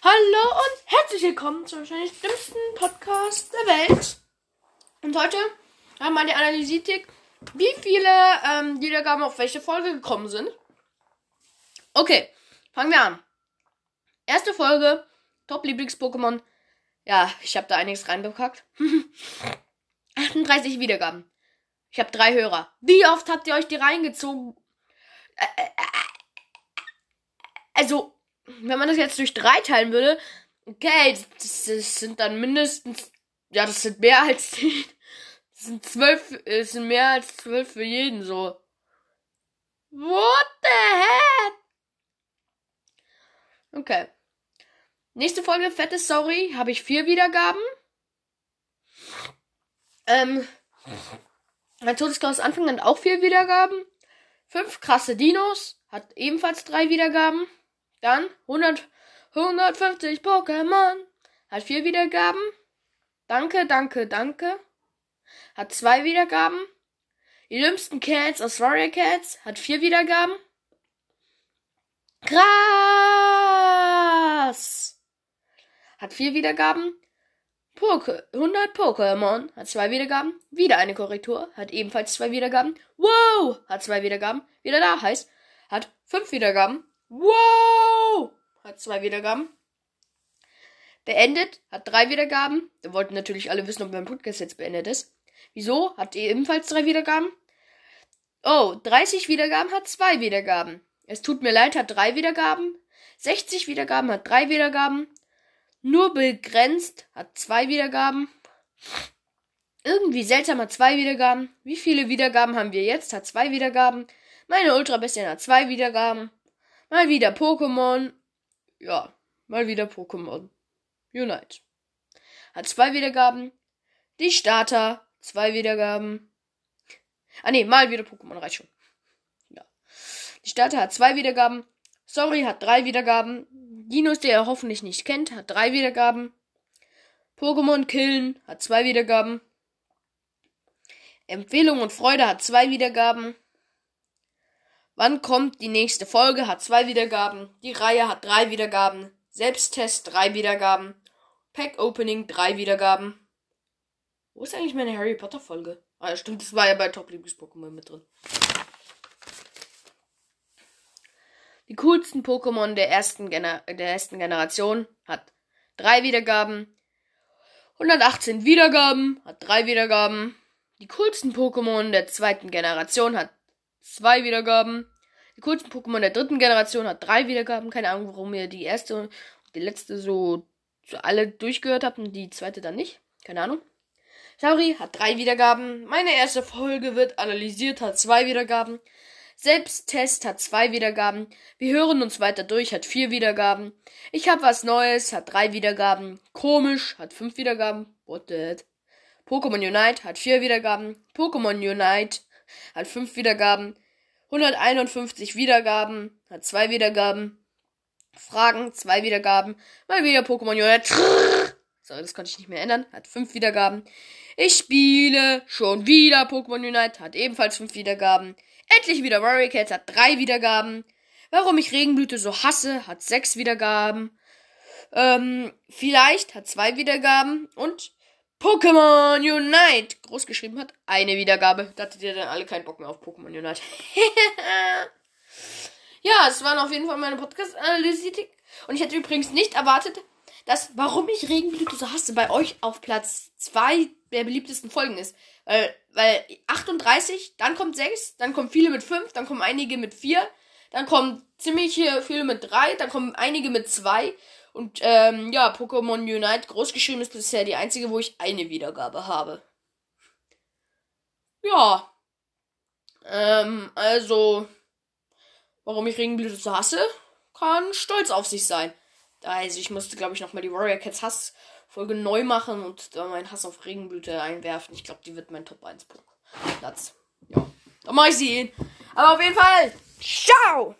Hallo und herzlich willkommen zum wahrscheinlich dümmsten Podcast der Welt. Und heute haben wir die Analytik, wie viele ähm, Wiedergaben auf welche Folge gekommen sind. Okay, fangen wir an. Erste Folge, Top-Lieblings-Pokémon. Ja, ich habe da einiges reinbekackt. 38 Wiedergaben. Ich habe drei Hörer. Wie oft habt ihr euch die reingezogen? Also, wenn man das jetzt durch drei teilen würde, okay, das, das sind dann mindestens, ja, das sind mehr als zehn. Das sind zwölf, es sind mehr als zwölf für jeden, so. What the heck? Okay. Nächste Folge, fette Sorry, habe ich vier Wiedergaben. Ähm, mein Todesklaus Anfang hat auch vier Wiedergaben. Fünf krasse Dinos hat ebenfalls drei Wiedergaben. Dann 100, 150 Pokémon hat vier Wiedergaben. Danke, danke, danke. Hat zwei Wiedergaben. Die dümmsten Cats aus Warrior Cats hat vier Wiedergaben. Krass! Hat vier Wiedergaben. Poke 100 Pokémon hat zwei Wiedergaben. Wieder eine Korrektur. Hat ebenfalls zwei Wiedergaben. Wow! Hat zwei Wiedergaben. Wieder da heißt. Hat fünf Wiedergaben. Wow! Hat zwei Wiedergaben. Beendet. Hat drei Wiedergaben. Da wollten natürlich alle wissen, ob mein Podcast jetzt beendet ist. Wieso? Hat ebenfalls drei Wiedergaben. Oh, 30 Wiedergaben hat zwei Wiedergaben. Es tut mir leid, hat drei Wiedergaben. 60 Wiedergaben hat drei Wiedergaben. Nur begrenzt hat zwei Wiedergaben. Irgendwie seltsam hat zwei Wiedergaben. Wie viele Wiedergaben haben wir jetzt? Hat zwei Wiedergaben. Meine Ultra Bestien hat zwei Wiedergaben. Mal wieder Pokémon. Ja, mal wieder Pokémon. Unite. Hat zwei Wiedergaben. Die Starter. Zwei Wiedergaben. Ah ne, mal wieder Pokémon reicht schon. Ja. Die Starter hat zwei Wiedergaben. Sorry hat drei Wiedergaben. Dinos, der ihr hoffentlich nicht kennt, hat drei Wiedergaben. Pokémon Killen hat zwei Wiedergaben. Empfehlung und Freude hat zwei Wiedergaben. Wann kommt die nächste Folge? Hat zwei Wiedergaben. Die Reihe hat drei Wiedergaben. Selbsttest drei Wiedergaben. Pack Opening drei Wiedergaben. Wo ist eigentlich meine Harry Potter Folge? Ah, stimmt, das war ja bei Top Lieblings Pokémon mit drin. Die coolsten Pokémon der ersten, der ersten Generation hat drei Wiedergaben. 118 Wiedergaben hat drei Wiedergaben. Die coolsten Pokémon der zweiten Generation hat zwei Wiedergaben. Die coolsten Pokémon der dritten Generation hat drei Wiedergaben. Keine Ahnung, warum ihr die erste und die letzte so, so alle durchgehört habt und die zweite dann nicht. Keine Ahnung. Sauri hat drei Wiedergaben. Meine erste Folge wird analysiert, hat zwei Wiedergaben. Selbsttest hat zwei Wiedergaben. Wir hören uns weiter durch, hat vier Wiedergaben. Ich hab was Neues, hat drei Wiedergaben. Komisch, hat fünf Wiedergaben. What the Pokémon Unite hat vier Wiedergaben. Pokémon Unite hat fünf Wiedergaben. 151 Wiedergaben, hat zwei Wiedergaben. Fragen, zwei Wiedergaben. Mal wieder Pokémon Unite. So, das konnte ich nicht mehr ändern. Hat fünf Wiedergaben. Ich spiele schon wieder Pokémon Unite. Hat ebenfalls fünf Wiedergaben. Endlich wieder Warrior Cats hat drei Wiedergaben. Warum ich Regenblüte so hasse, hat sechs Wiedergaben. Ähm, vielleicht hat zwei Wiedergaben. Und Pokémon Unite groß geschrieben hat eine Wiedergabe. Da hattet ihr dann alle keinen Bock mehr auf Pokémon Unite. ja, es waren auf jeden Fall meine Podcast-Analytik. Und ich hätte übrigens nicht erwartet, dass, warum ich Regenblüte so hasse, bei euch auf Platz zwei der beliebtesten Folgen ist. Weil, weil 38, dann kommt 6, dann kommen viele mit 5, dann kommen einige mit 4, dann kommen ziemlich viele mit 3, dann kommen einige mit 2. Und ähm, ja, Pokémon Unite großgeschrieben ist bisher die einzige, wo ich eine Wiedergabe habe. Ja. Ähm, also, warum ich Regenblüte so hasse, kann stolz auf sich sein. Also ich musste, glaube ich, nochmal die Warrior Cats Hass Folge neu machen und da meinen Hass auf Regenblüte einwerfen. Ich glaube, die wird mein Top 1 Platz. Ja. Dann mache ich sie. Aber auf jeden Fall. Ciao!